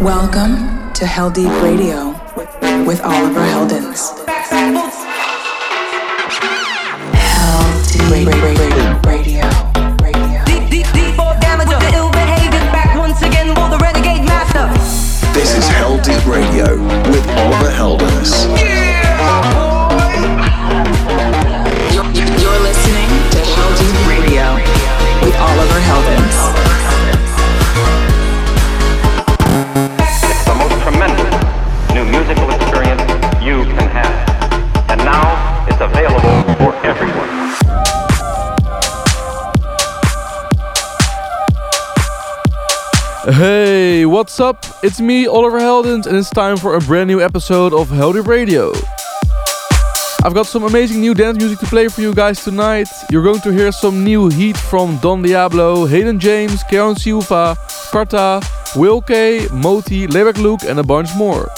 Welcome to Heldeep Radio with Oliver Heldens. Hell Deep Radio. Radio. Deep, deep, deep for damage of the ill behavior. Back once again for the renegade master. This is Heldeep Radio with Oliver Heldens. Hey, what's up? It's me, Oliver Heldens, and it's time for a brand new episode of Deep Radio. I've got some amazing new dance music to play for you guys tonight. You're going to hear some new heat from Don Diablo, Hayden James, Karen Silva, Karta, Will K, Moti, Lebeck Luke, and a bunch more.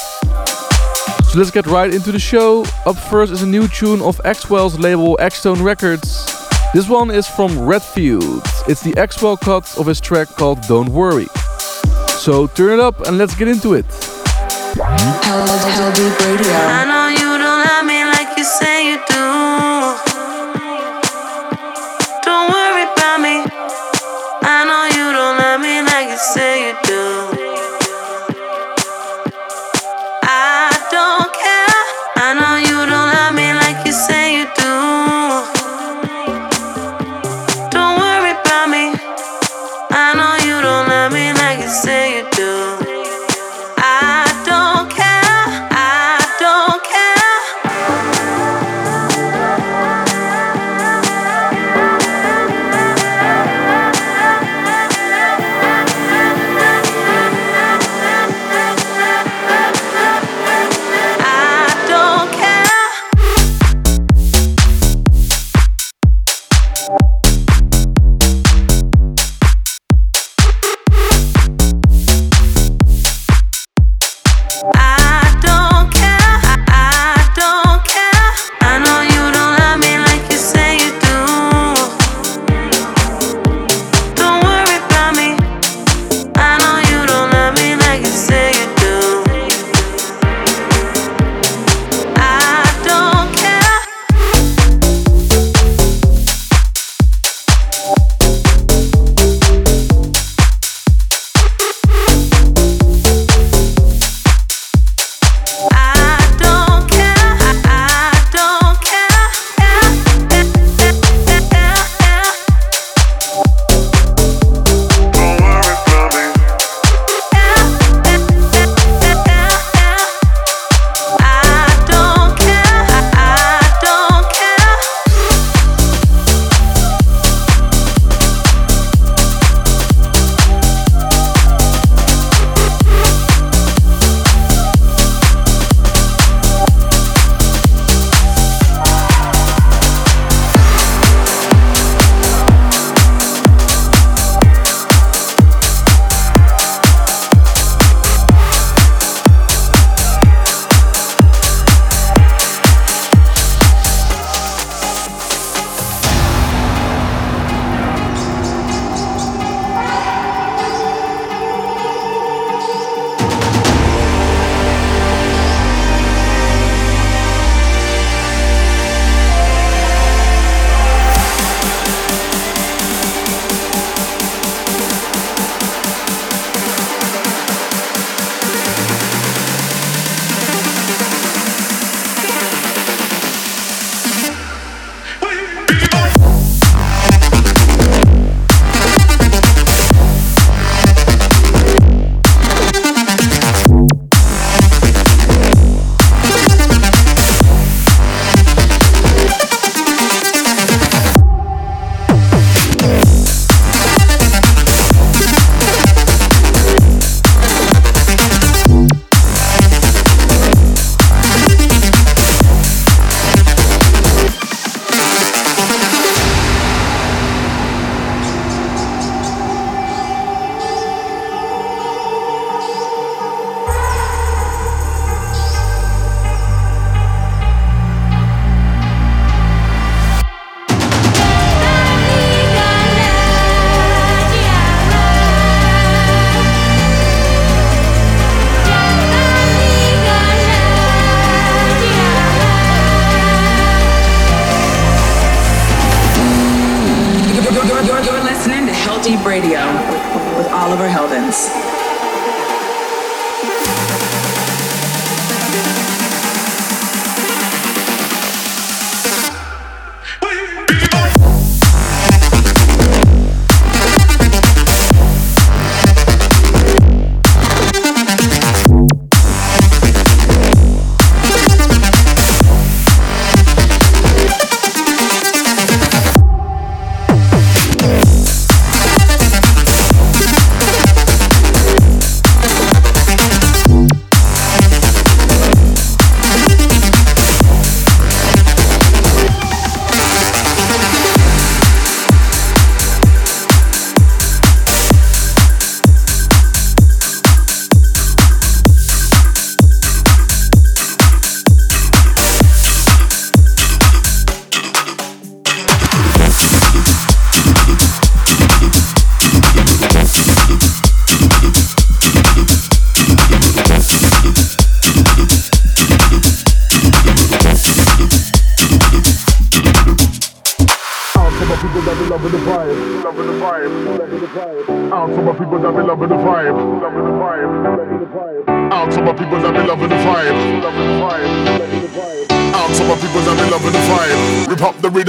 So let's get right into the show. Up first is a new tune of Axwell's label Axtone Records. This one is from Redfield. It's the Axwell cut of his track called Don't Worry. So turn it up and let's get into it. Hell, Heldeep I Radio.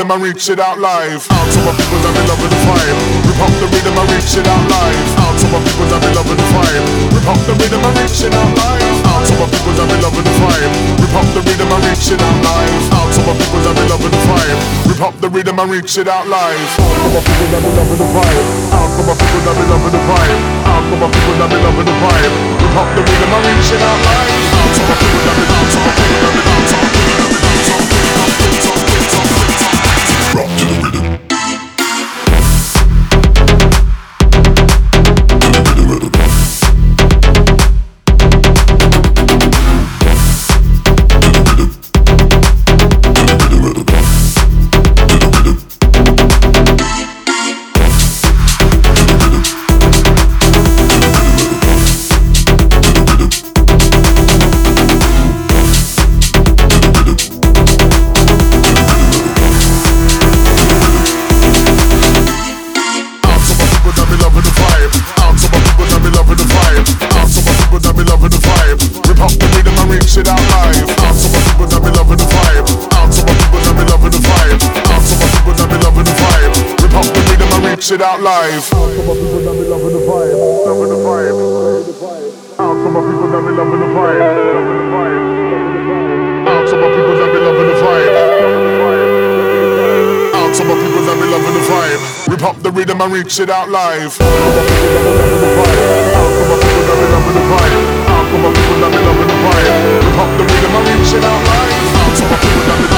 Rhythm and reach it out live. Out to my people that be loving the vibe. Rip up the rhythm and reach it out live. Out to my people that be loving the vibe. Rip up the rhythm and reach it out live. Out to my people that be loving the vibe. Rip up the rhythm and reach it out live. Out to my people be loving the vibe. Rip up the rhythm and reach it out live. Out to my people that be loving the vibe. Out to my people that be loving the vibe. Out to my people that be loving the vibe. Rip up the rhythm and reach it out live. Out to my people that be out to my people Rock to the rhythm. Out live. To my people that be loving the vibe. Loving the vibe. Out to my people that be loving the vibe. Loving the vibe. Out to my people that be loving the vibe. Out to my people that be loving the vibe. Rip up the rhythm and reach it out live. Out to my people that be loving the vibe. Out to my people that be loving the vibe. Rip up the rhythm and reach it out live. To my people that be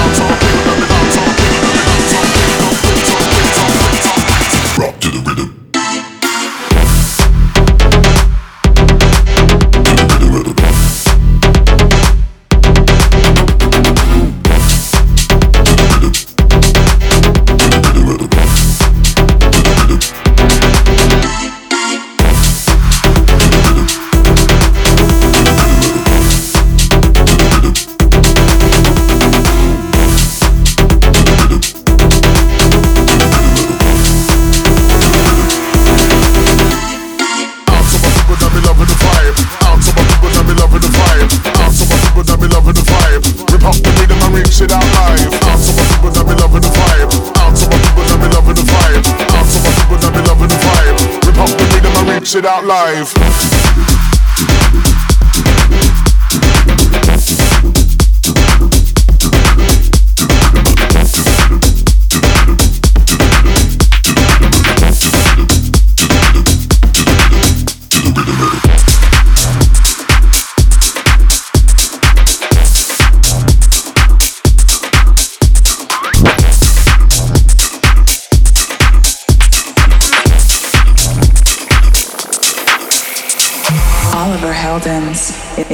Oliver Heldens i-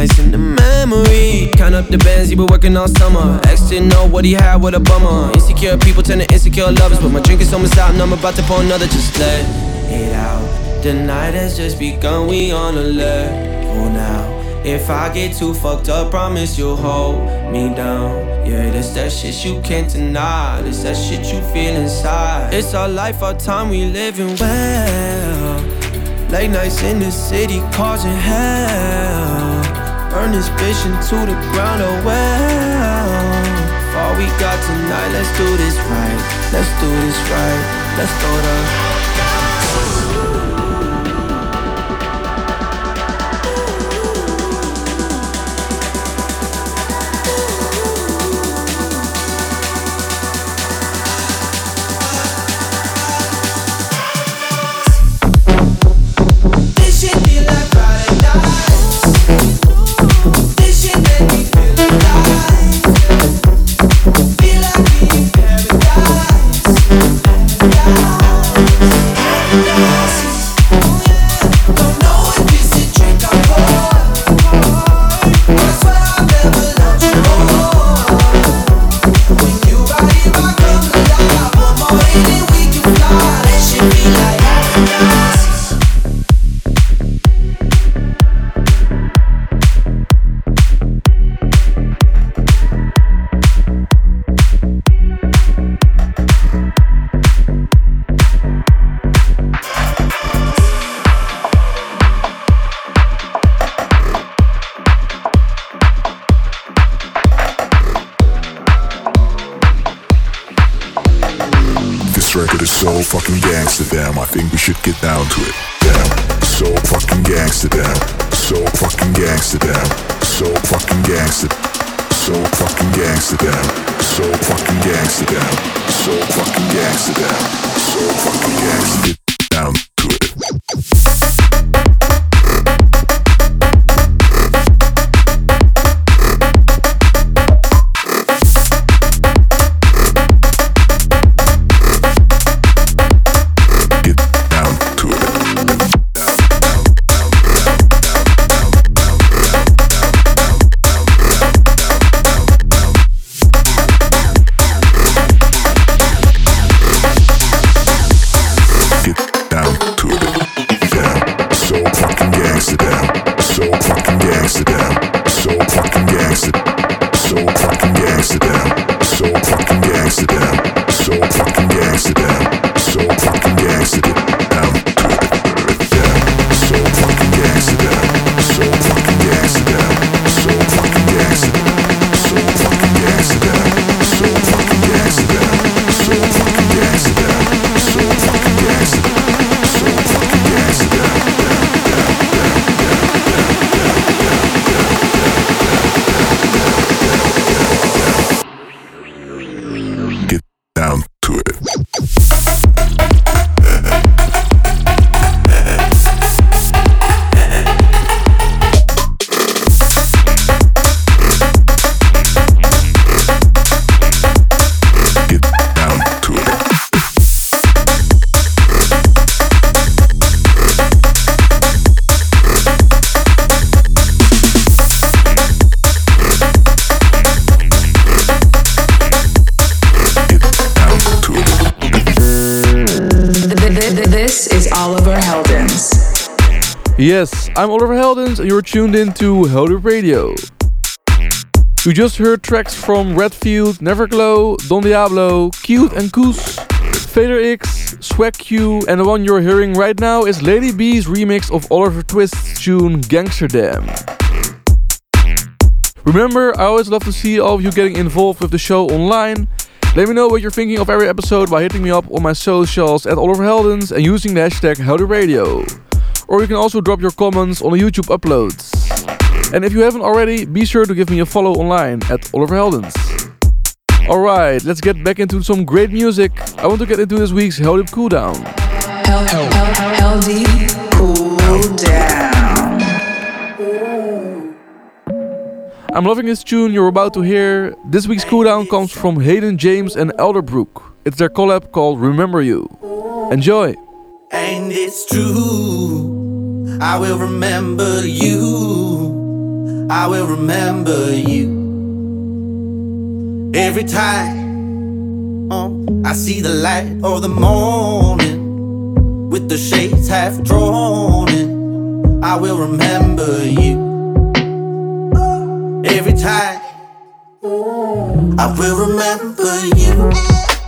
i- in the memory. Count up the bands you been working all summer. Ex didn't know what he had with a bummer. Insecure people turn to insecure lovers, but my drink is almost out and I'm about to pour another. Just let it out. The night has just begun, we on alert. For now. If I get too fucked up, promise you'll hold me down. Yeah, this that shit you can't deny. This that shit you feel inside. It's our life, our time, we living well. Late nights in the city causing hell. Burn this bitch into the ground, oh well all we got tonight. Let's do this right. Let's do this right. Let's go to This record is so fucking gangster damn. I think we should get down to it. Damn, so fucking gangster damn. So fucking gangster damn. So fucking gangster. So fucking gangster damn. So fucking gangster damn. So fucking gangster damn. So fucking gangster damn. Yes, I'm Oliver Heldens and you're tuned in to Heldeep Radio. You just heard tracks from Redfield, Neverglow, Don Diablo, Cute and Koos, Fader X, Swag Q, and the one you're hearing right now is Lady B's remix of Oliver Twist's tune Gangsterdam. Remember, I always love to see all of you getting involved with the show online. Let me know what you're thinking of every episode by hitting me up on my socials at Oliver Heldens and using the hashtag HeldeepRadio. Or you can also drop your comments on the YouTube uploads. And if you haven't already, be sure to give me a follow online at Oliver Heldens. Alright, let's get back into some great music. I want to get into this week's Heldeep Cooldown. Hell, hell, hell, hell deep, cool down. I'm loving this tune you're about to hear. This week's cooldown comes from Hayden James and Elderbrook. It's their collab called Remember You. Enjoy! And it's true. I will remember you. I will remember you. Every time oh, I see the light of the morning with the shades half drawn in, I will remember you. Every time I will remember you.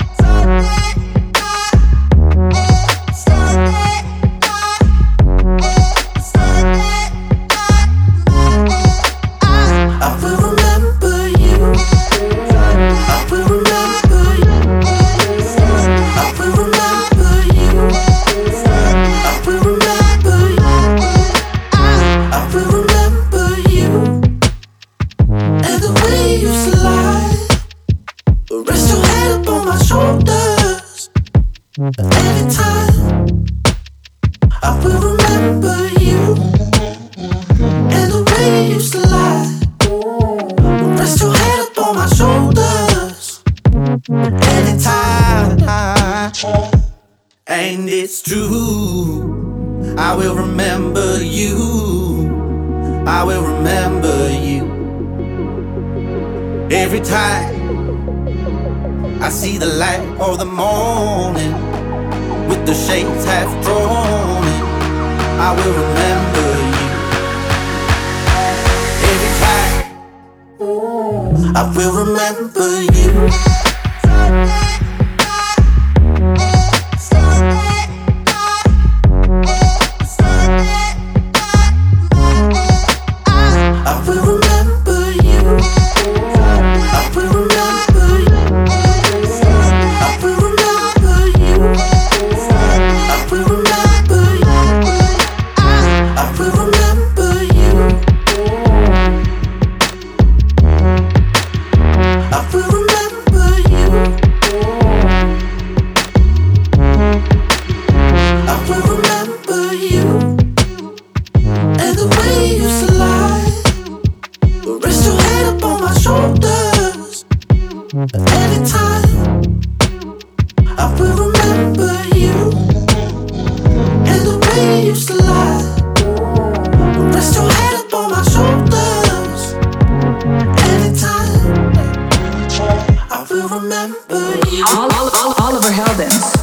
remember you. All, all, all, Oliver Heldens.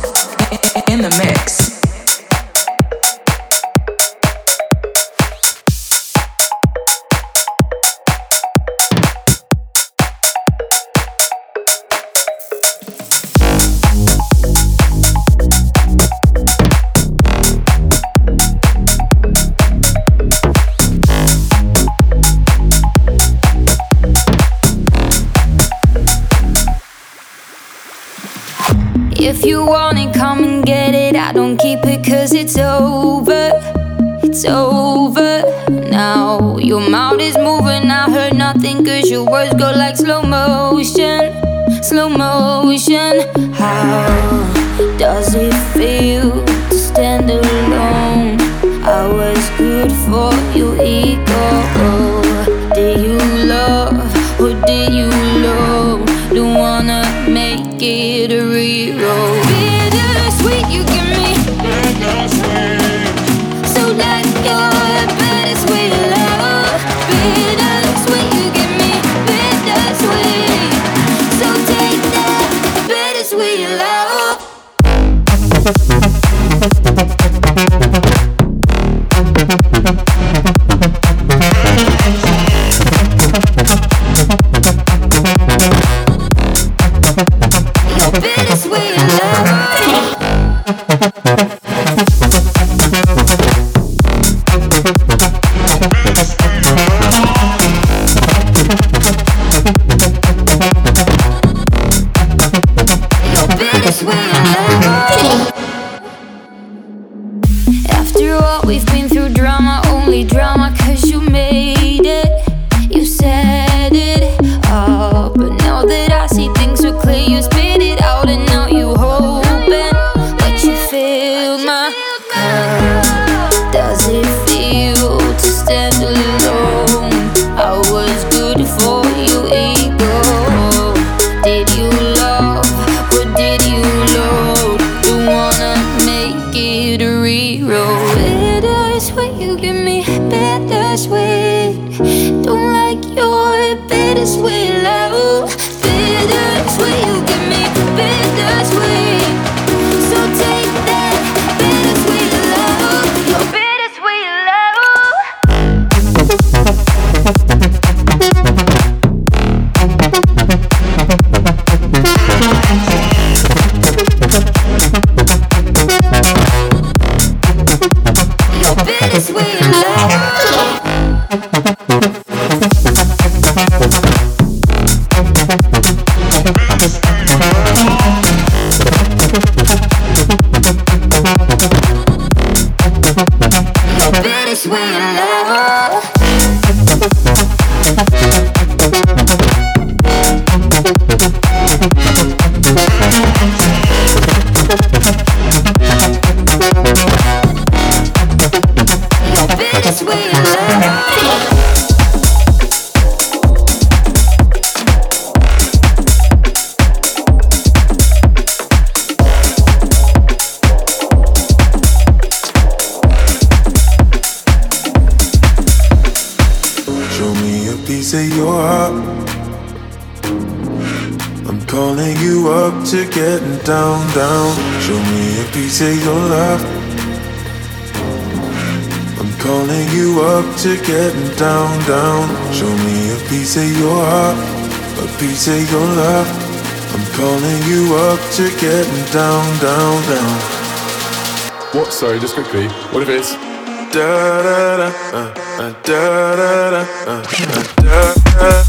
If you want it, come and get it. I don't keep it cause it's over. It's over now. Your mouth is moving, I heard nothing cause your words go like slow motion. Slow motion. How does it feel to stand alone? I was good for your ego. Did you love or did you love? Don't wanna make a reroll. Bittersweet, you give me so like your bittersweet love. Bittersweet, you give me bittersweet. So take that bittersweet love. After all we've been through drama, only drama cause you made it. I'm calling you up to getting down, down. Show me a piece of your love. I'm calling you up to getting down, down. Show me a piece of your heart, a piece of your love. I'm calling you up to getting down, down, down. What? Sorry, just quickly. What if it's Da da da, uh, uh, da da da, uh, uh, da da,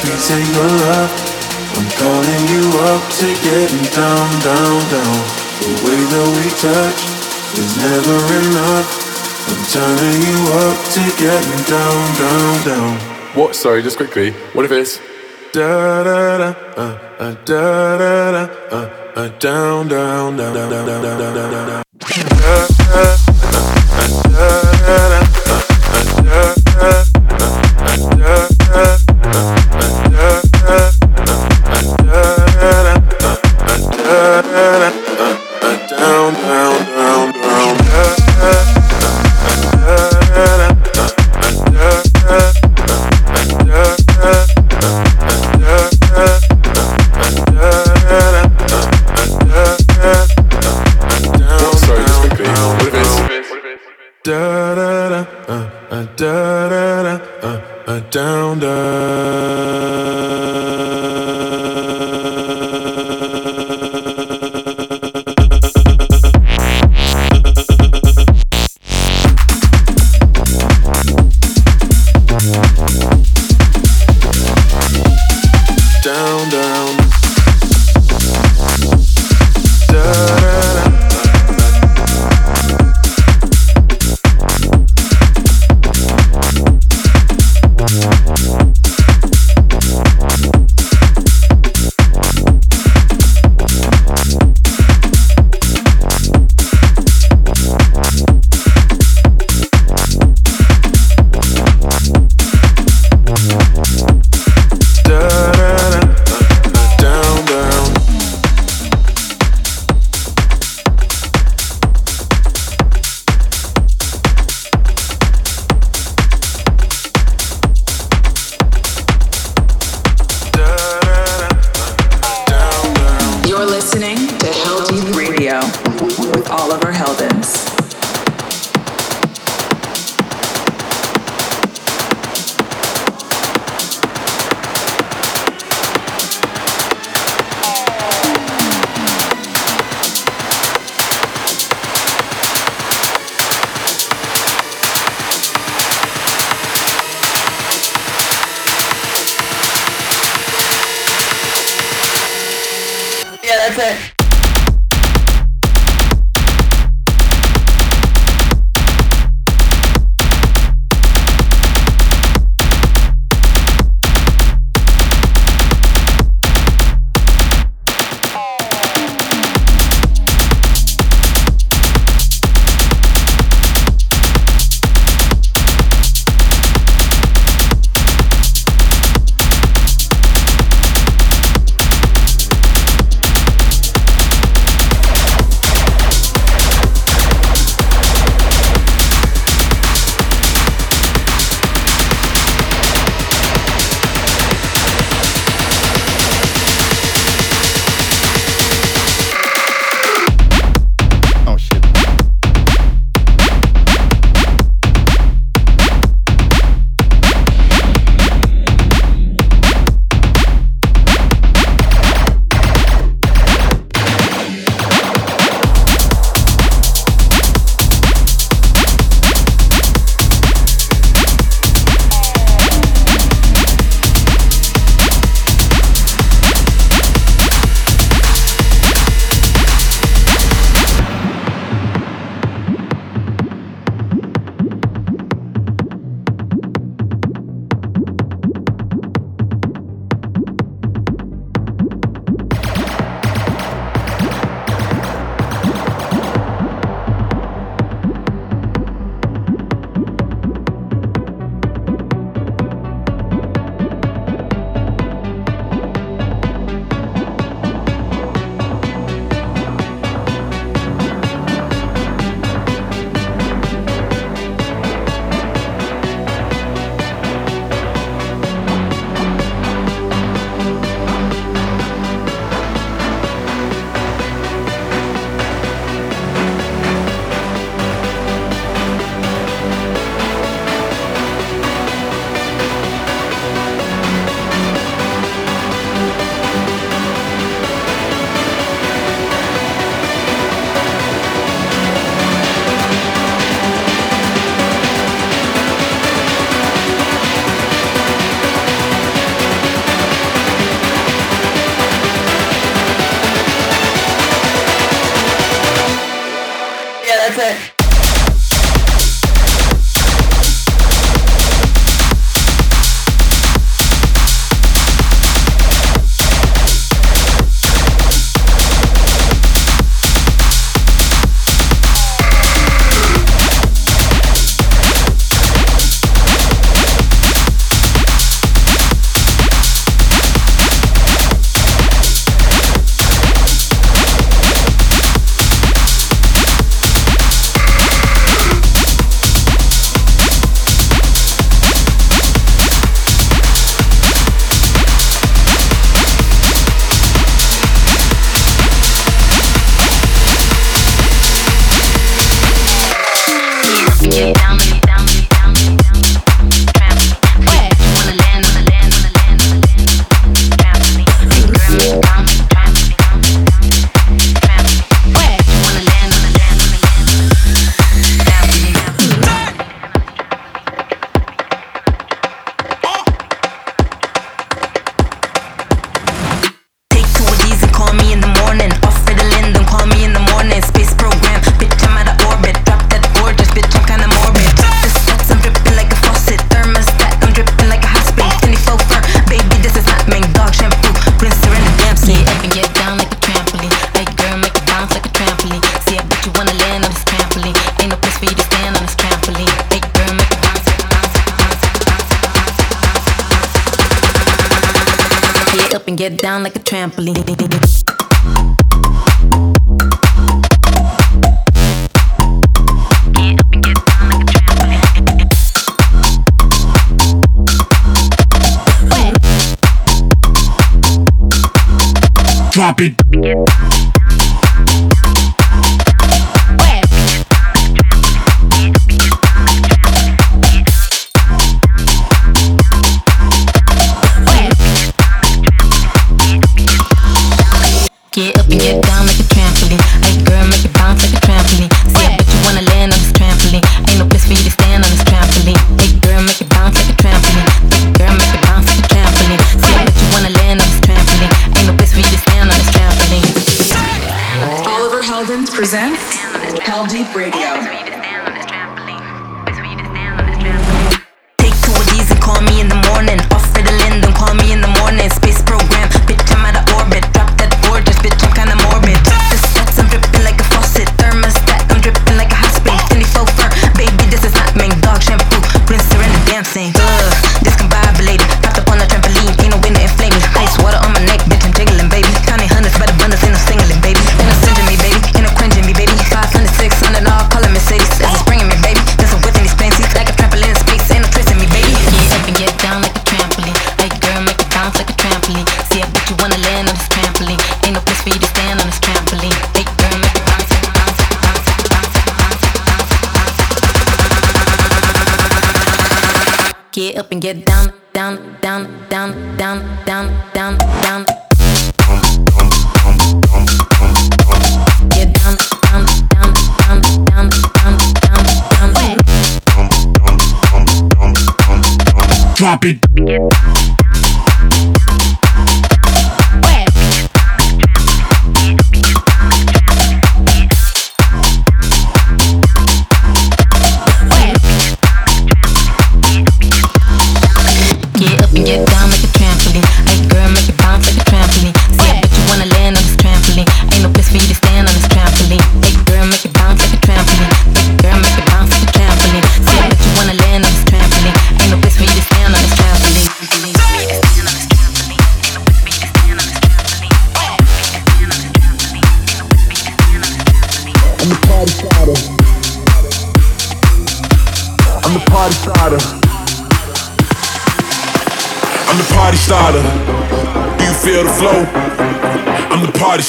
piece of your love. I'm calling you up to getting down, down, down. The way that we touch is never enough. I'm turning you up to getting down, down, down. What? Sorry, just quickly. What if it's da da da uh, uh, da da da uh, uh, down, down, down, down, down, down, down, down, down,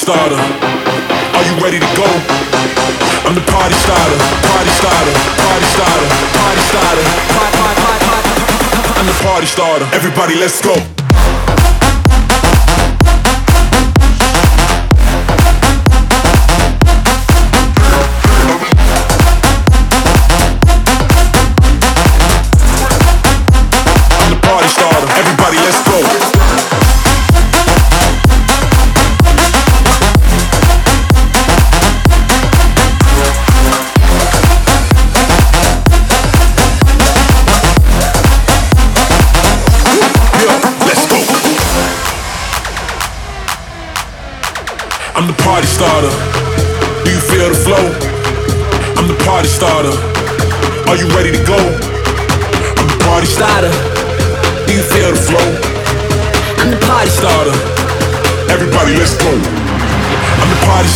starter. Are you ready to go? I'm the party starter, party starter, party starter, party starter. I'm the party starter. Everybody, let's go.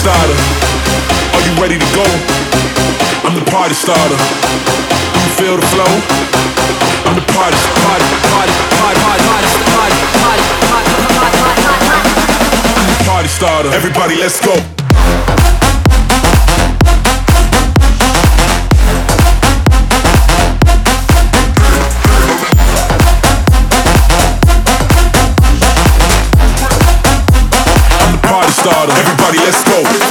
starter. Are you ready to go? I'm the party starter. Do you feel the flow? I'm the party, party, party, party, party, party, party, party, party, party, party, party, party, party starter. Everybody, let's go. stardom. Everybody, let's go.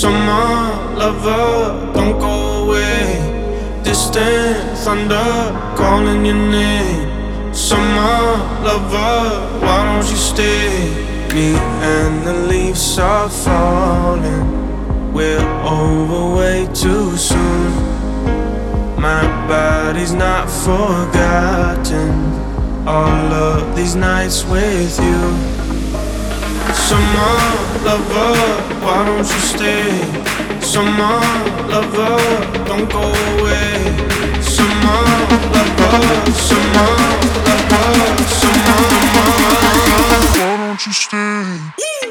Summer lover, don't go away. Distant thunder calling your name. Summer lover, why don't you stay? Me and the leaves are falling. We're over way too soon. My body's not forgotten. All of these nights with you. Summer lover, why don't you stay? Summer lover, don't go away. Summer lover, summer lover, summer lover. Why don't you stay?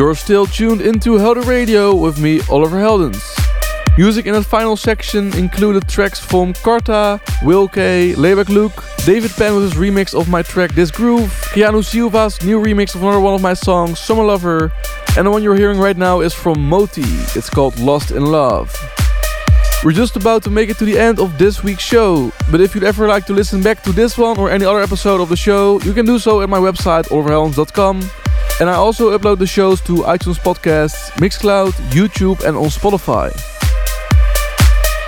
You're still tuned into Heldeep Radio with me, Oliver Heldens. Music in that final section included tracks from Carta, Will K, Laidback Luke, David Penn with his remix of my track This Groove, Keanu Silva's new remix of another one of my songs, Summer Lover, and the one you're hearing right now is from Moti. It's called Lost in Love. We're just about to make it to the end of this week's show, but if you'd ever like to listen back to this one or any other episode of the show, you can do so at my website oliverheldens.com. And I also upload the shows to iTunes Podcasts, Mixcloud, YouTube, and on Spotify.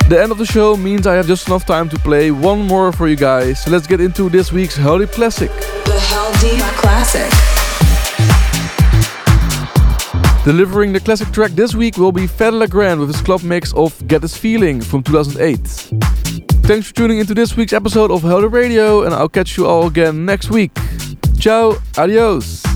The end of the show means I have just enough time to play one more for you guys, so let's get into this week's Heldeep Classic. The Heldeep Classic. Delivering the classic track this week will be Fedde Le Grand with his club mix of Get This Feeling from 2008. Thanks for tuning into this week's episode of Heldeep Radio, and I'll catch you all again next week. Ciao, adios.